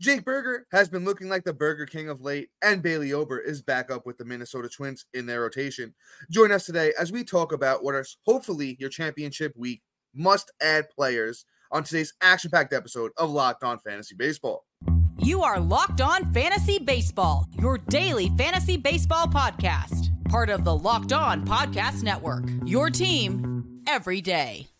Jake Burger has been looking like the Burger King of late, and Bailey Ober is back up with the Minnesota Twins in their rotation. Join us today as we talk about what are hopefully your championship week must add players on today's action packed episode of Locked On Fantasy Baseball. You are Locked On Fantasy Baseball, your daily fantasy baseball podcast, part of the Locked On Podcast Network. Your team every day.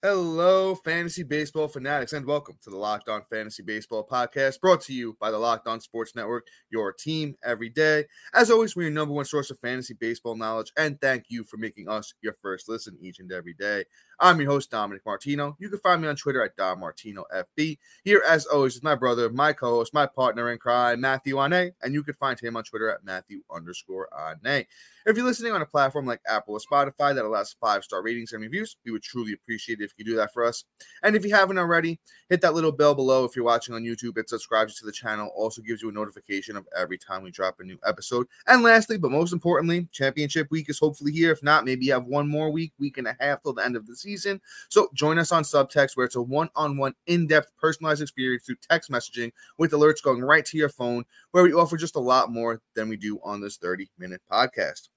Hello, fantasy baseball fanatics, and welcome to the Locked On Fantasy Baseball podcast brought to you by the Locked On Sports Network, your team every day. As always, we're your number one source of fantasy baseball knowledge, and thank you for making us your first listen each and every day. I'm your host, Dominic Martino. You can find me on Twitter at Dom Martino FB. Here, as always, is my brother, my co host, my partner in crime, Matthew Ane, and you can find him on Twitter at Matthew underscore Ane. If you're listening on a platform like Apple or Spotify that allows five star ratings and reviews, we would truly appreciate it if you do that for us. And if you haven't already, hit that little bell below if you're watching on YouTube. It subscribes to the channel, also gives you a notification of every time we drop a new episode. And lastly, but most importantly, championship week is hopefully here. If not, maybe you have one more week, week and a half till the end of the season season. So join us on Subtext, where it's a one on one, in depth, personalized experience through text messaging with alerts going right to your phone, where we offer just a lot more than we do on this 30 minute podcast.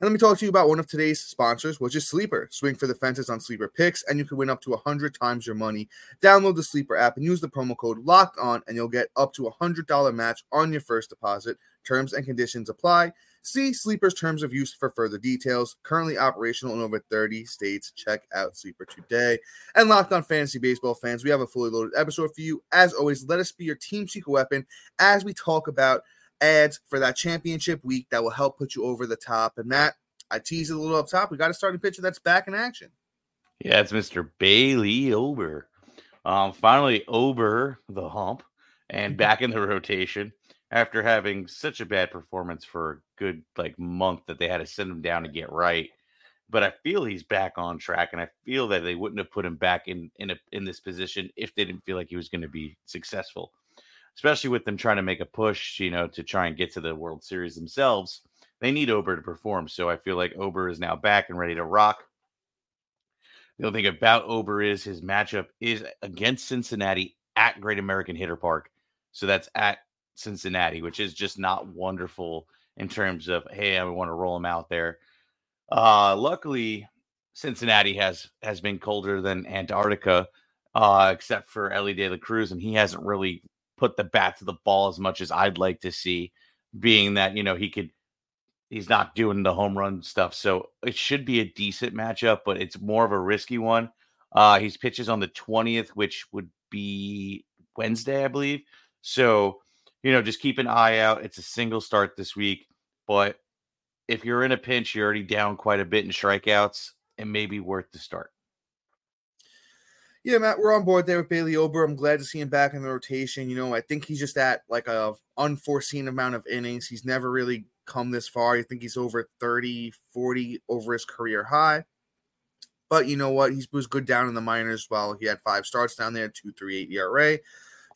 And let me talk to you about one of today's sponsors, which is Sleeper. Swing for the fences on Sleeper picks, and you can win up to 100 times your money. Download the Sleeper app and use the promo code LOCKED ON, and you'll get up to a $100 match on your first deposit. Terms and conditions apply. See Sleeper's terms of use for further details. Currently operational in over 30 states. Check out Sleeper today. And Locked On Fantasy Baseball fans, we have a fully loaded episode for you. As always, let us be your team secret weapon as we talk about ads for that championship week that will help put you over the top. And Matt, I teased it a little up top. We got a starting pitcher that's back in action. Yeah, it's Mr. Bailey Ober. Um, finally, Ober the hump and back in the rotation after having such a bad performance for a good like month that they had to send him down to get right. But I feel he's back on track, and I feel that they wouldn't have put him back in in a, in this position if they didn't feel like he was going to be successful. Especially with them trying to make a push, you know, to try and get to the World Series themselves, they need Ober to perform. So I feel like Ober is now back and ready to rock. The only thing about Ober is his matchup is against Cincinnati at Great American Hitter Park. So that's at Cincinnati, which is just not wonderful in terms of hey, I want to roll him out there. Uh, luckily, Cincinnati has has been colder than Antarctica, uh, except for Elly De La Cruz, and he hasn't really put the bat to the ball as much as I'd like to see. Being that you know he could, he's not doing the home run stuff, so it should be a decent matchup, but it's more of a risky one. Uh, he's pitches on the twentieth, which would be Wednesday, I believe. So you know, just keep an eye out. It's a single start this week, but if you're in a pinch, you're already down quite a bit in strikeouts, it may be worth the start. Yeah, Matt, we're on board there with Bailey Ober. I'm glad to see him back in the rotation. You know, I think he's just at like a unforeseen amount of innings. He's never really come this far. I think he's over 30, 40 over his career high. But you know what? He was good down in the minors. Well, he had five starts down there, two three eight ERA.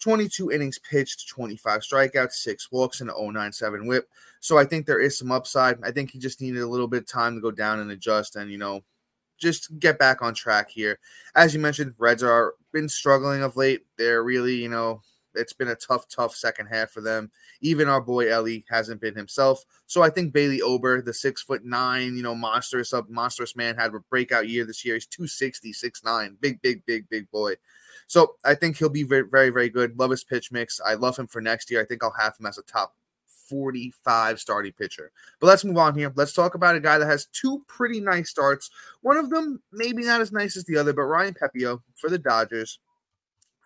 22 innings pitched, 25 strikeouts, six walks, and an 097 whip. So I think there is some upside. I think he just needed a little bit of time to go down and adjust and, you know, just get back on track here. As you mentioned, Reds are been struggling of late. They're really, you know, it's been a tough, tough second half for them. Even our boy Elly hasn't been himself. So I think Bailey Ober, the six foot nine, you know, monstrous up monstrous man, had a breakout year this year. He's 260, 6'9. Big, big, big, big boy. So I think he'll be very, very, very good. Love his pitch mix. I love him for next year. I think I'll have him as a top 45 starting pitcher. But let's move on here. Let's talk about a guy that has two pretty nice starts. One of them, maybe not as nice as the other, but Ryan Pepiot for the Dodgers,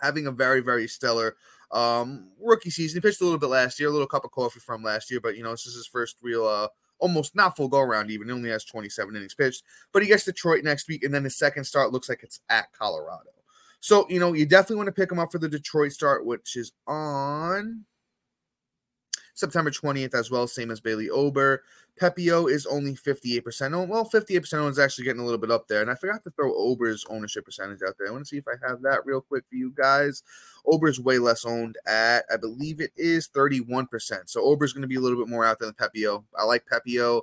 having a very, very stellar um, rookie season. He pitched a little bit last year, a little cup of coffee from last year, but you know, this is his first real uh almost not full go around even. He only has 27 innings pitched, but he gets Detroit next week, and then his second start looks like it's at Colorado. So, you know, you definitely want to pick him up for the Detroit start, which is on September 20th as well, same as Bailey Ober. Pepiot is only 58% owned. Well, 58% owned is actually getting a little bit up there. And I forgot to throw Ober's ownership percentage out there. I want to see if I have that real quick for you guys. Ober's way less owned at, I believe it is 31%. So Ober's going to be a little bit more out there than Pepiot. I like Pepiot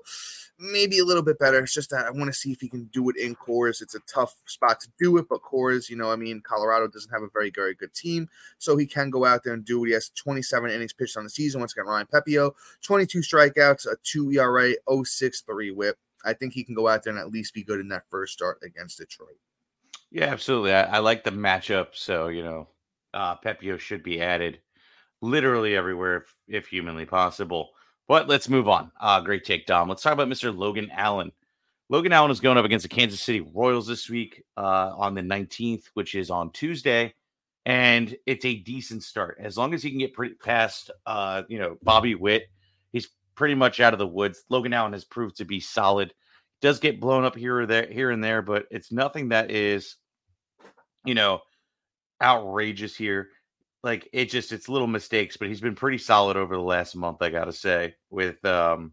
maybe a little bit better. It's just that I want to see if he can do it in Coors. It's a tough spot to do it, but Coors, you know, I mean, Colorado doesn't have a very, very good team, so he can go out there and do it. He has 27 innings pitched on the season. Once again, Ryan Pepiot, 22 strikeouts, a 2 ERA, 063 whip. I think he can go out there and at least be good in that first start against Detroit. Yeah, absolutely. I, I like the matchup. So, you know, uh, Pepiot should be added literally everywhere if, if humanly possible. But let's move on. Uh, great take, Dom. Let's talk about Mr. Logan Allen. Logan Allen is going up against the Kansas City Royals this week uh, on the 19th, which is on Tuesday. And it's a decent start. As long as he can get pretty past, uh, you know, Bobby Witt, he's pretty much out of the woods. Logan Allen has proved to be solid. Does get blown up here or there, here and there, but it's nothing that is, you know, outrageous here like it just it's little mistakes, but he's been pretty solid over the last month, I gotta say, with um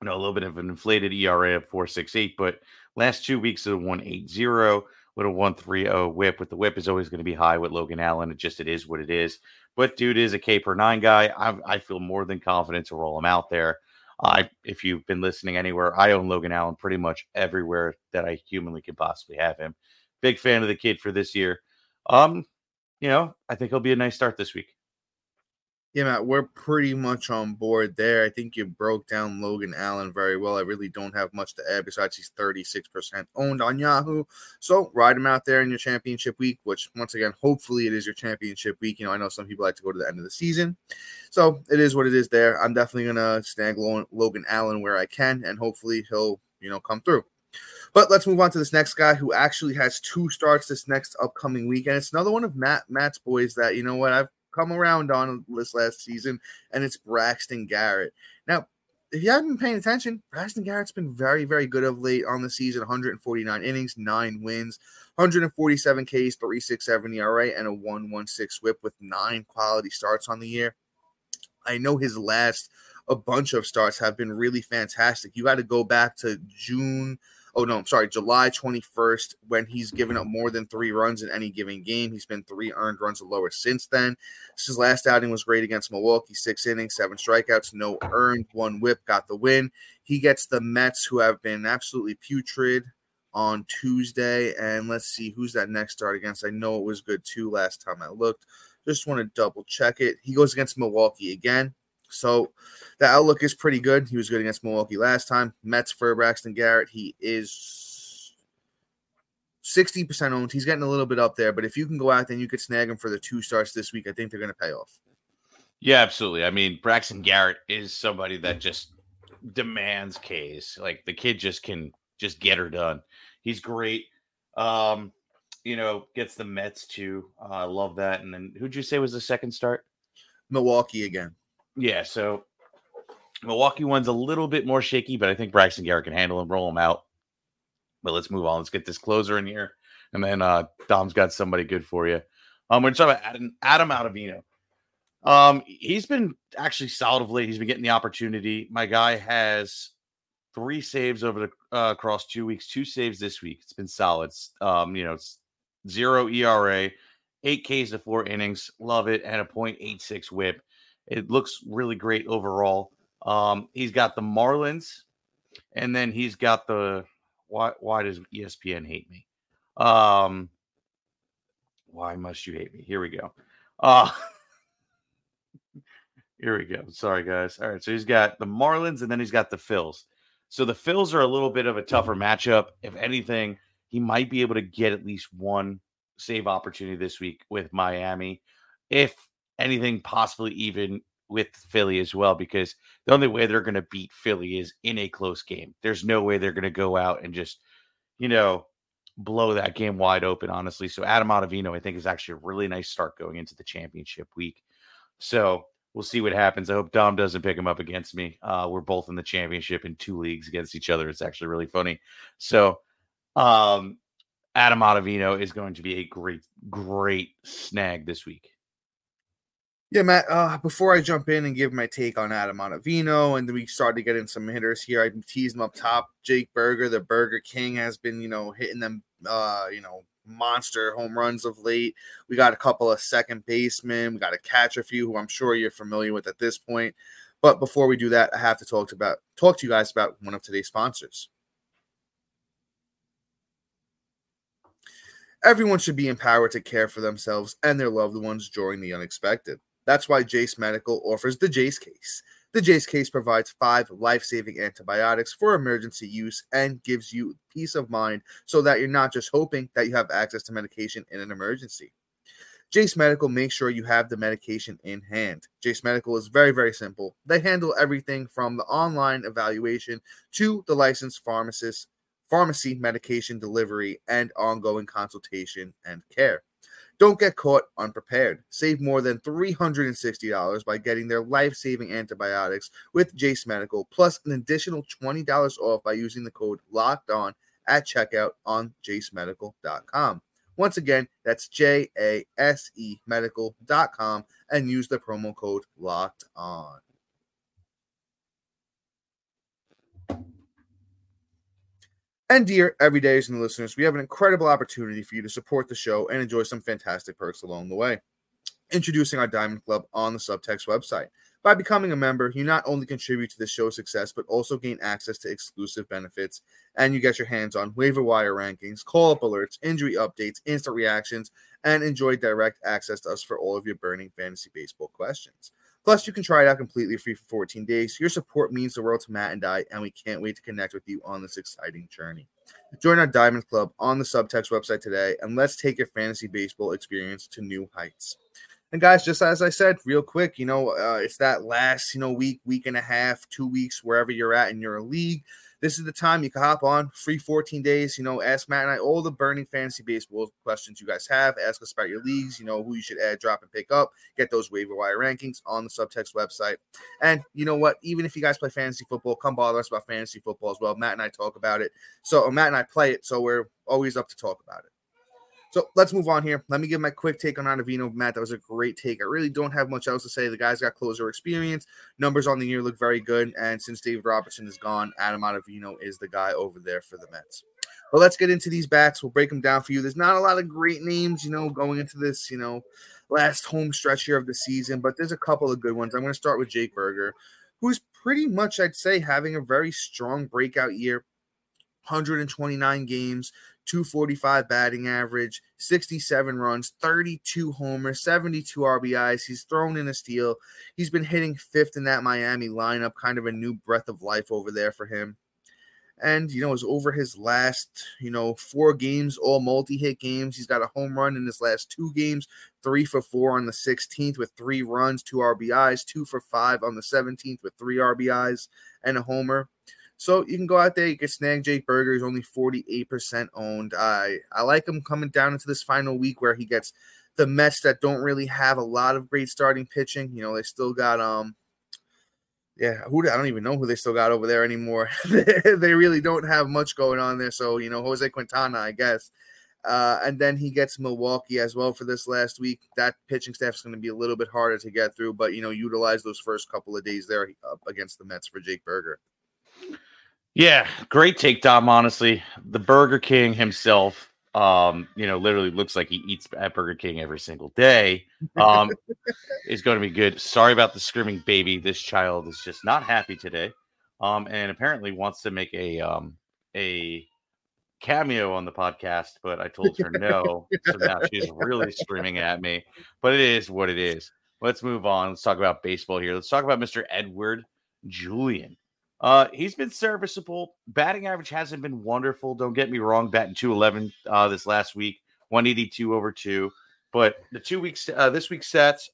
you know a little bit of an inflated ERA of 468, but last two weeks of 180 with a 130 whip. With the whip is always going to be high with Logan Allen. It just it is what it is. But dude is a K per nine guy. I, I feel more than confident to roll him out there. I if you've been listening anywhere, I own Logan Allen pretty much everywhere that I humanly could possibly have him. Big fan of the kid for this year. Um, you know, I think he'll be a nice start this week. Yeah, Matt, we're pretty much on board there. I think you broke down Logan Allen very well. I really don't have much to add besides he's 36% owned on Yahoo. So ride him out there in your championship week, which once again, hopefully it is your championship week. You know, I know some people like to go to the end of the season. So it is what it is there. I'm definitely going to snag Logan Allen where I can, and hopefully he'll, you know, come through. But let's move on to this next guy who actually has two starts this next upcoming weekend. It's another one of Matt Matt's boys that you know what I've come around on this last season, and it's Braxton Garrett. Now, if you haven't been paying attention, Braxton Garrett's been very, very good of late on the season 149 innings, nine wins, 147 Ks, 367 ERA, and a 116 whip with nine quality starts on the year. I know his last a bunch of starts have been really fantastic. You got to go back to June oh no, I'm sorry, July 21st, when he's given up more than three runs in any given game. He's been three earned runs or lower since then. His last outing was great against Milwaukee, six innings, seven strikeouts, no earned, one whip, got the win. He gets the Mets, who have been absolutely putrid on Tuesday. And let's see who's that next start against. I know it was good too last time I looked. Just want to double check it. He goes against Milwaukee again. So the outlook is pretty good. He was good against Milwaukee last time. Mets for Braxton Garrett. He is 60% owned. He's getting a little bit up there, but if you can go out then you could snag him for the two starts this week, I think they're going to pay off. Yeah, absolutely. I mean, Braxton Garrett is somebody that just demands K's. Like the kid just can just get her done. He's great. Um, you know, gets the Mets too. Uh, I love that. And then who'd you say was the second start? Milwaukee again. Yeah, so Milwaukee one's a little bit more shaky, but I think Braxton Garrett can handle him, roll him out. But let's move on. Let's get this closer in here. And then uh Dom's got somebody good for you. Um, we're talking about Adam, Adam Ottavino. Um, he's been actually solid of late. He's been getting the opportunity. My guy has three saves over the uh, across two weeks, two saves this week. It's been solid. Um, you know, it's zero ERA, eight Ks to four innings. Love it, and a 0.86 whip. It looks really great overall. Um, he's got the Marlins, and then he's got the why why does ESPN hate me? Um why must you hate me? Here we go. Uh here we go. Sorry, guys. All right. So he's got the Marlins and then he's got the Phils. So the Phils are a little bit of a tougher matchup. If anything, he might be able to get at least one save opportunity this week with Miami. If anything possibly even with Philly as well, because the only way they're going to beat Philly is in a close game. There's no way they're going to go out and just, you know, blow that game wide open, honestly. So Adam Ottavino, I think, is actually a really nice start going into the championship week. So we'll see what happens. I hope Dom doesn't pick him up against me. Uh, we're both in the championship in two leagues against each other. It's actually really funny. So um, Adam Ottavino is going to be a great, great snag this week. Yeah, Matt. Uh, before I jump in and give my take on Adam Ottavino, and we start to get in some hitters here, I teased him up top. Jake Burger, the Burger King, has been you know hitting them, uh, you know, monster home runs of late. We got a couple of second basemen. We got a catcher few who I'm sure you're familiar with at this point. But before we do that, I have to talk to about talk to you guys about one of today's sponsors. Everyone should be empowered to care for themselves and their loved ones during the unexpected. That's why Jase Medical offers the Jase case. The Jase case provides five life saving antibiotics for emergency use and gives you peace of mind so that you're not just hoping that you have access to medication in an emergency. Jase Medical makes sure you have the medication in hand. Jase Medical is very, very simple. They handle everything from the online evaluation to the licensed pharmacist, pharmacy medication delivery, and ongoing consultation and care. Don't get caught unprepared. Save more than $360 by getting their life saving antibiotics with Jase Medical, plus an additional $20 off by using the code LOCKED ON at checkout on jasemedical.com. Once again, that's J A S E medical.com and use the promo code LOCKED ON. And dear everydayers and listeners, we have an incredible opportunity for you to support the show and enjoy some fantastic perks along the way. Introducing our Diamond Club on the Subtext website. By becoming a member, you not only contribute to the show's success, but also gain access to exclusive benefits, and you get your hands on waiver wire rankings, call up alerts, injury updates, instant reactions, and enjoy direct access to us for all of your burning fantasy baseball questions. Plus, you can try it out completely free for 14 days. Your support means the world to Matt and I, and we can't wait to connect with you on this exciting journey. Join our Diamond Club on the Subtext website today, and let's take your fantasy baseball experience to new heights. And guys, just as I said, real quick, you know, uh, it's that last, you know, week, week and a half, two weeks, wherever you're at in your league this is the time you can hop on free 14 days. You know, ask Matt and I all the burning fantasy baseball questions you guys have. Ask us about your leagues, you know, who you should add, drop, and pick up. Get those waiver wire rankings on the subtext website. And you know what? Even if you guys play fantasy football, come bother us about fantasy football as well. Matt and I talk about it. So Matt and I play it, so we're always up to talk about it. So let's move on here. Let me give my quick take on Ottavino. Matt, that was a great take. I really don't have much else to say. The guy's got closer experience. Numbers on the year look very good. And since David Robertson is gone, Adam Ottavino is the guy over there for the Mets. But let's get into these bats. We'll break them down for you. There's not a lot of great names, you know, going into this, you know, last home stretch here of the season, but there's a couple of good ones. I'm going to start with Jake Burger, who's pretty much, I'd say, having a very strong breakout year. 129 games, 245 batting average, 67 runs, 32 homers, 72 RBIs. He's thrown in a steal. He's been hitting fifth in that Miami lineup, kind of a new breath of life over there for him. And, you know, is over his last, you know, four games, all multi hit games. He's got a home run in his last two games, three for four on the 16th with three runs, two RBIs, two for five on the 17th with three RBIs and a homer. So you can go out there, you can snag Jake Burger. He's only 48% owned. I I like him coming down into this final week where he gets the Mets that don't really have a lot of great starting pitching. You know, they still got um yeah, who I don't even know who they still got over there anymore. they really don't have much going on there. So, you know, Jose Quintana, I guess. Uh, and then he gets Milwaukee as well for this last week. That pitching staff is going to be a little bit harder to get through, but you know, utilize those first couple of days there against the Mets for Jake Burger. Yeah, great take, Dom. Honestly, the Burger King himself, um, you know, literally looks like he eats at Burger King every single day. Um, is going to be good. Sorry about the screaming baby. This child is just not happy today, um, and apparently wants to make a um a cameo on the podcast, but I told her no. so now she's really screaming at me. But it is what it is. Let's move on. Let's talk about baseball here. Let's talk about Mr. Edouard Julien. Uh, he's been serviceable. Batting average hasn't been wonderful. Don't get me wrong. Batting 211 uh, this last week, 182 over two. But the two weeks, uh, this week's stats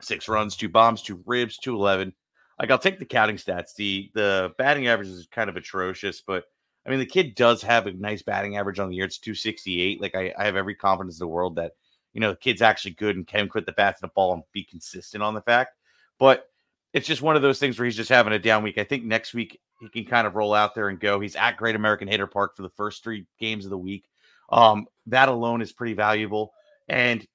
six runs, two bombs, two ribs, 211. Like, I'll take the counting stats. The the batting average is kind of atrocious, but I mean, the kid does have a nice batting average on the year. It's 268. Like, I, I have every confidence in the world that, you know, the kid's actually good and can quit the bat to the ball and be consistent on the fact. But it's just one of those things where he's just having a down week. I think next week he can kind of roll out there and go. He's at Great American Hitter Park for the first three games of the week. Um, that alone is pretty valuable. And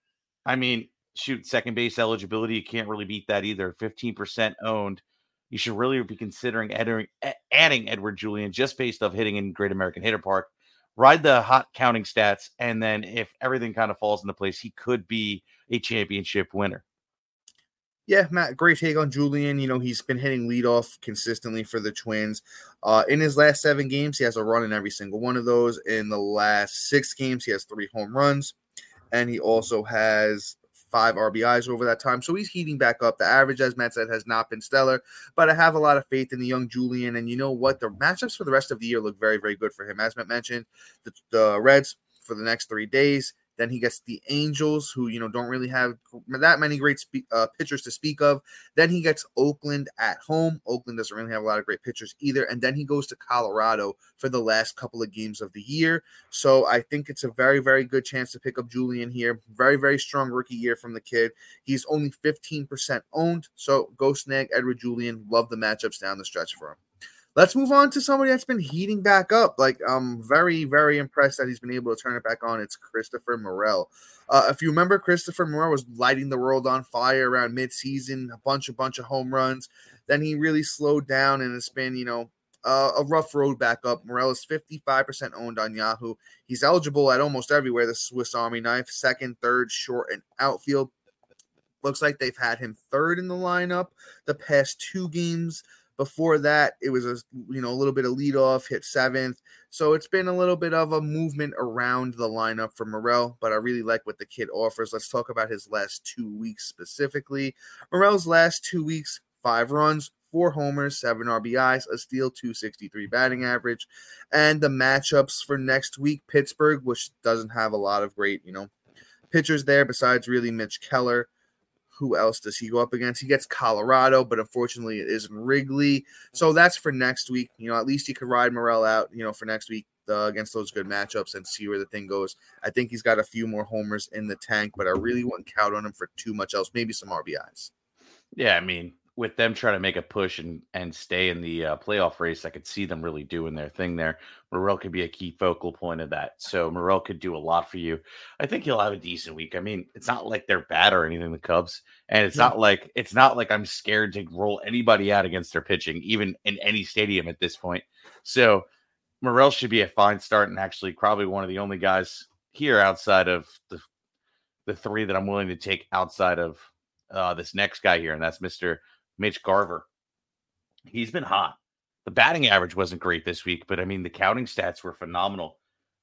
I mean, shoot second base eligibility. You can't really beat that either. 15% owned. You should really be considering adding, adding Edouard Julien just based off hitting in Great American Hitter Park. Ride the hot counting stats, and then if everything kind of falls into place, he could be a championship winner. Yeah, Matt, great take on Julien. You know, he's been hitting leadoff consistently for the Twins. Uh, in his last seven games, he has a run in every single one of those. In the last six games, he has three home runs, and he also has five RBIs over that time. So he's heating back up. The average, as Matt said, has not been stellar, but I have a lot of faith in the young Julien. And you know what? The matchups for the rest of the year look very, very good for him. As Matt mentioned, the, the Reds for the next three days. Then he gets the Angels, who you know don't really have that many great spe- uh, pitchers to speak of. Then he gets Oakland at home. Oakland doesn't really have a lot of great pitchers either. And then he goes to Colorado for the last couple of games of the year. So I think it's a very, very good chance to pick up Julien here. Very, very strong rookie year from the kid. He's only 15% owned. So go snag Edouard Julien. Love the matchups down the stretch for him. Let's move on to somebody that's been heating back up. Like I'm very, very impressed that he's been able to turn it back on. It's Christopher Morel. Uh, if you remember, Christopher Morel was lighting the world on fire around midseason, a bunch, a bunch of home runs. Then he really slowed down, and it's been, you know, uh, a rough road back up. Morel is 55% owned on Yahoo. He's eligible at almost everywhere. The Swiss Army knife, second, third, short, and outfield. Looks like they've had him third in the lineup the past two games. Before that, it was a you know a little bit of lead off, hit seventh. So it's been a little bit of a movement around the lineup for Morel, but I really like what the kid offers. Let's talk about his last two weeks specifically. Morel's last two weeks, five runs, four homers, seven RBIs, a steal, 263 batting average. And the matchups for next week, Pittsburgh, which doesn't have a lot of great, you know, pitchers there besides really Mitch Keller. Who else does he go up against? He gets Colorado, but unfortunately it isn't Wrigley. So that's for next week. You know, at least he could ride Morel out, you know, for next week uh, against those good matchups and see where the thing goes. I think he's got a few more homers in the tank, but I really wouldn't count on him for too much else. Maybe some RBIs. Yeah, I mean, with them trying to make a push and and stay in the uh, playoff race, I could see them really doing their thing there. Morel could be a key focal point of that. So Morel could do a lot for you. I think he'll have a decent week. I mean, it's not like they're bad or anything, the Cubs, and it's yeah. not like it's not like I'm scared to roll anybody out against their pitching, even in any stadium at this point. So Morel should be a fine start and actually probably one of the only guys here outside of the the three that I'm willing to take outside of uh, this next guy here, and that's Mister Mitch Garver. He's been hot. The batting average wasn't great this week, but I mean, the counting stats were phenomenal.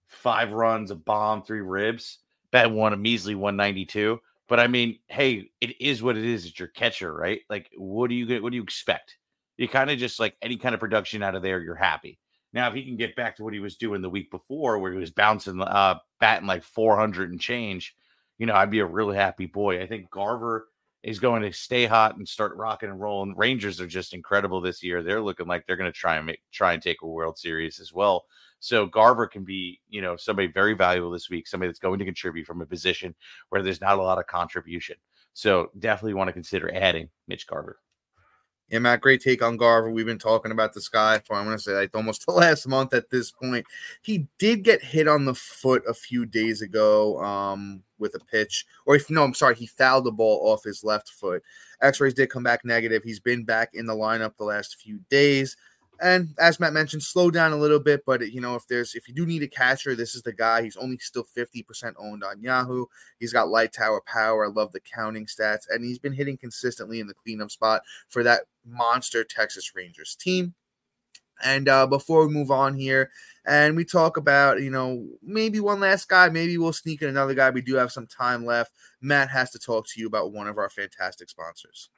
Five runs, a bomb, three ribs. Bat one, a measly 192. But I mean, hey, it is what it is. It's your catcher, right? Like, what do you get what do you expect? You kind of just like any kind of production out of there, you're happy. Now, if he can get back to what he was doing the week before, where he was bouncing, uh, batting like 400 and change, you know, I'd be a really happy boy. I think Garver is going to stay hot and start rocking and rolling. Rangers are just incredible this year. They're looking like they're going to try and make try and take a World Series as well. So Garver can be, you know, somebody very valuable this week, somebody that's going to contribute from a position where there's not a lot of contribution. So definitely want to consider adding Mitch Garver. Yeah, Matt, great take on Garver. We've been talking about this guy for I'm to say like almost the last month at this point. He did get hit on the foot a few days ago um, with a pitch, or if no, I'm sorry, he fouled the ball off his left foot. X-rays did come back negative. He's been back in the lineup the last few days. And as Matt mentioned, slow down a little bit. But you know, if there's if you do need a catcher, this is the guy. He's only still 50% owned on Yahoo. He's got light tower power. I love the counting stats, and he's been hitting consistently in the cleanup spot for that monster Texas Rangers team. And uh, before we move on here, and we talk about, you know, maybe one last guy, maybe we'll sneak in another guy. We do have some time left. Matt has to talk to you about one of our fantastic sponsors.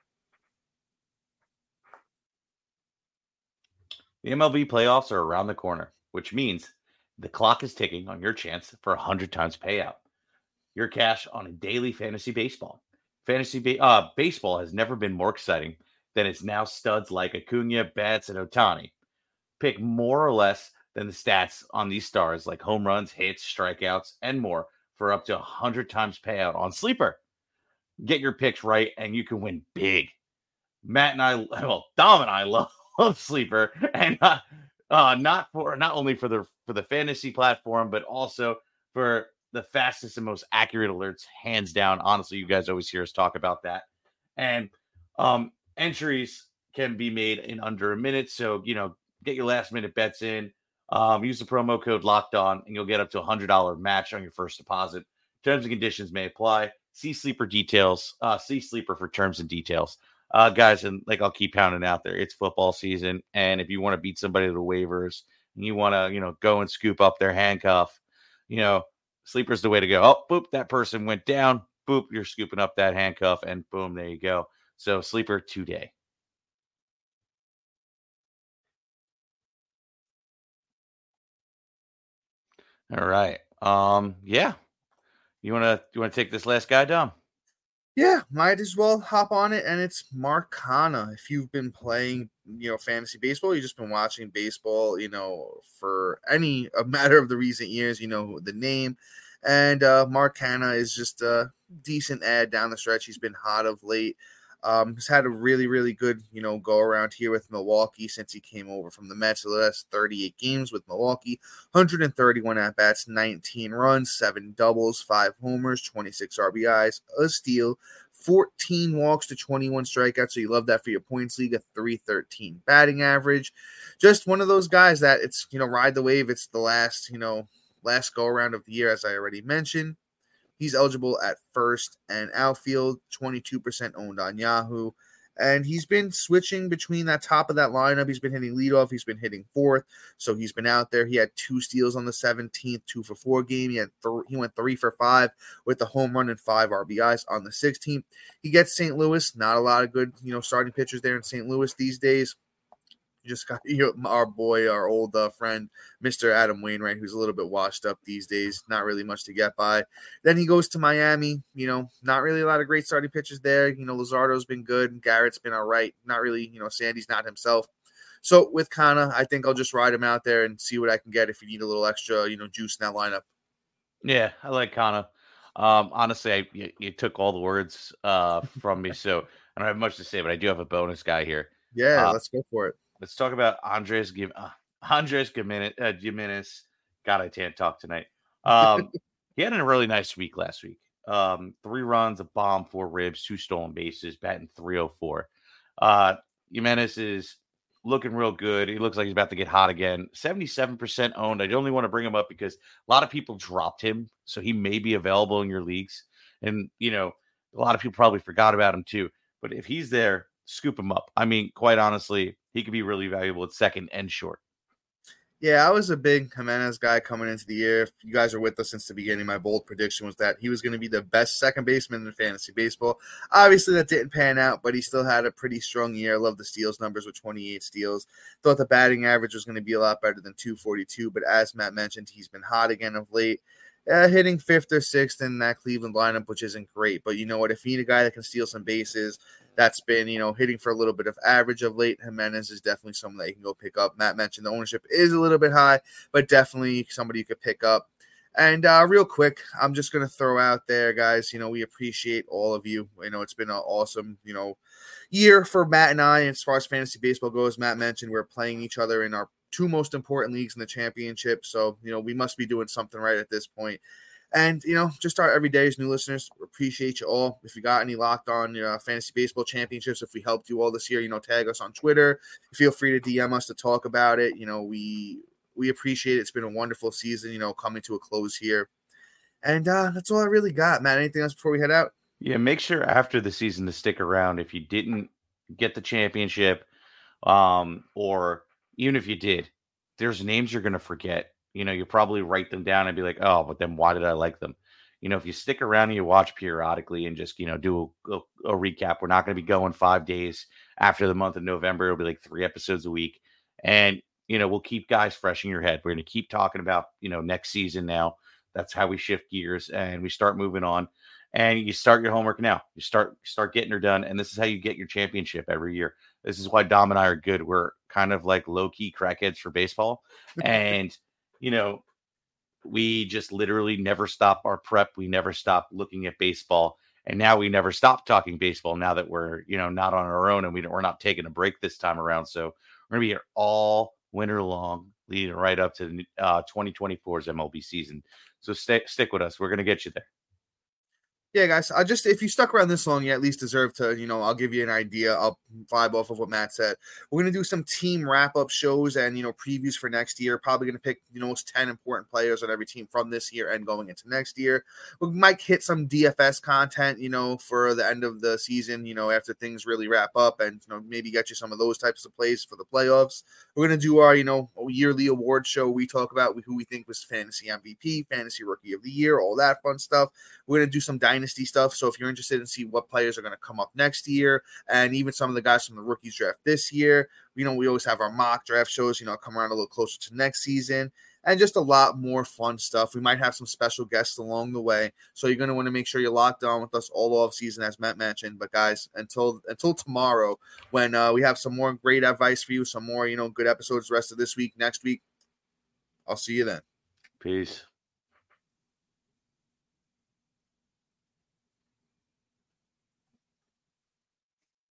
The MLB playoffs are around the corner, which means the clock is ticking on your chance for a 100 times payout. Your cash on a daily fantasy baseball. Fantasy ba- uh, baseball has never been more exciting than it's now studs like Acuna, Betts, and Ohtani. Pick more or less than the stats on these stars like home runs, hits, strikeouts, and more for up to a 100 times payout on Sleeper. Get your picks right and you can win big. Matt and I, well, Dom and I love love Sleeper, and uh, uh, not for not only for the for the fantasy platform, but also for the fastest and most accurate alerts, hands down. Honestly, you guys always hear us talk about that. And um, entries can be made in under a minute. So, you know, get your last minute bets in. Um, use the promo code locked on and you'll get up to a hundred dollar match on your first deposit. Terms and conditions may apply. See sleeper details. Uh, see sleeper for terms and details. Uh, guys, and like I'll keep pounding out there. It's football season, and if you want to beat somebody to the waivers, and you want to, you know, go and scoop up their handcuff, you know, sleeper's the way to go. Oh, boop, that person went down. Boop, you're scooping up that handcuff, and boom, there you go. So sleeper today. All right. Um, yeah. You wanna you wanna take this last guy, Dom? Yeah, might as well hop on it. And it's Mark Canha. If you've been playing, you know, fantasy baseball, you've just been watching baseball, you know, for any a matter of the recent years, you know, the name. And uh Mark Canha is just a decent ad down the stretch. He's been hot of late. Um, he's had a really, really good, you know, go around here with Milwaukee since he came over from the Mets. The last 38 games with Milwaukee, 131 at bats, 19 runs, seven doubles, five homers, 26 RBIs, a steal, 14 walks to 21 strikeouts. So you love that for your points league, a 313 batting average. Just one of those guys that it's, you know, ride the wave. It's the last, you know, last go around of the year, as I already mentioned. He's eligible at first and outfield, 22% owned on Yahoo. And he's been switching between that top of that lineup. He's been hitting leadoff. He's been hitting fourth. So he's been out there. He had two steals on the 17th, two for four game. He had th- he went three for five with the home run and five RBIs on the 16th. He gets St. Louis. Not a lot of good, you know, starting pitchers there in St. Louis these days just got you know, our boy, our old uh, friend, Mr. Adam Wainwright, who's a little bit washed up these days, not really much to get by. Then he goes to Miami, you know, not really a lot of great starting pitchers there. You know, Luzardo's been good, Garrett's been all right. Not really, you know, Sandy's not himself. So with Canha, I think I'll just ride him out there and see what I can get if you need a little extra, you know, juice in that lineup. Yeah, I like Canha. Um, honestly, I, you, you, took all the words uh, from me, so I don't have much to say, but I do have a bonus guy here. Yeah, uh, let's go for it. Let's talk about Andres uh, Andres Gimenez, uh. God, I can't talk tonight. Um, he had a really nice week last week. Um, three runs, a bomb, four ribs, two stolen bases, batting 304. Uh, Gimenez is looking real good. He looks like he's about to get hot again. 77% owned. I only want to bring him up because a lot of people dropped him, so he may be available in your leagues. And, you know, a lot of people probably forgot about him too. But if he's there, scoop him up. I mean, quite honestly, he could be really valuable at second and short. Yeah, I was a big Gimenez guy coming into the year. If you guys are with us since the beginning, my bold prediction was that he was going to be the best second baseman in fantasy baseball. Obviously, that didn't pan out, but he still had a pretty strong year. I love the steals numbers with 28 steals. Thought the batting average was going to be a lot better than 242, but as Matt mentioned, he's been hot again of late. Uh, hitting fifth or sixth in that Cleveland lineup, which isn't great. But you know what? If you need a guy that can steal some bases, that's been, you know, hitting for a little bit of average of late. Gimenez is definitely someone that you can go pick up. Matt mentioned the ownership is a little bit high, but definitely somebody you could pick up. And uh, real quick, I'm just to throw out there, guys. You know, we appreciate all of you. You know, it's been an awesome, you know, year for Matt and I as far as fantasy baseball goes. Matt mentioned we're playing each other in our two most important leagues in the championship. So, you know, we must be doing something right at this point. And you know, just our everyday's new listeners, appreciate you all. If you got any locked on uh, fantasy baseball championships, if we helped you all this year, you know, tag us on Twitter. Feel free to DM us to talk about it. You know, we we appreciate it. It's been a wonderful season. You know, coming to a close here, and uh, that's all I really got. Matt, anything else before we head out? Yeah, make sure after the season to stick around. If you didn't get the championship, um, or even if you did, there's names you're going to forget you know, you probably write them down and be like, oh, but then why did I like them? You know, if you stick around and you watch periodically and just, you know, do a, a, a recap, we're not going to be going five days after the month of November. It'll be like three episodes a week. And, you know, we'll keep guys fresh in your head. We're going to keep talking about, you know, next season now. That's how we shift gears and we start moving on. And you start your homework now. You start start getting her done. And this is how you get your championship every year. This is why Dom and I are good. We're kind of like low key crackheads for baseball. And you know, we just literally never stop our prep. We never stop looking at baseball. And now we never stop talking baseball now that we're, you know, not on our own and we we're not taking a break this time around. So we're going to be here all winter long. leading right up to uh, 2024's MLB season. So stay, stick with us. We're going to get you there yeah, guys, I just if you stuck around this long, you at least deserve to, you know, I'll give you an idea. I'll vibe off of what Matt said. We're gonna do some team wrap up shows and you know previews for next year. Probably gonna pick you know most ten important players on every team from this year and going into next year. We might hit some DFS content, you know, for the end of the season. You know, after things really wrap up, and you know maybe get you some of those types of plays for the playoffs. We're gonna do our you know yearly award show. We talk about who we think was fantasy MVP, fantasy rookie of the year, all that fun stuff. We're gonna do some dynasty stuff. So if you're interested in see what players are going to come up next year, and even some of the guys from the rookies draft this year, you know, we always have our mock draft shows. You know, come around a little closer to next season. And just a lot more fun stuff. We might have some special guests along the way, so you're going to want to make sure you're locked on with us all off season, as Matt mentioned. But guys, until until tomorrow, when uh, we have some more great advice for you, some more you know good episodes rest of this week, next week. I'll see you then. Peace.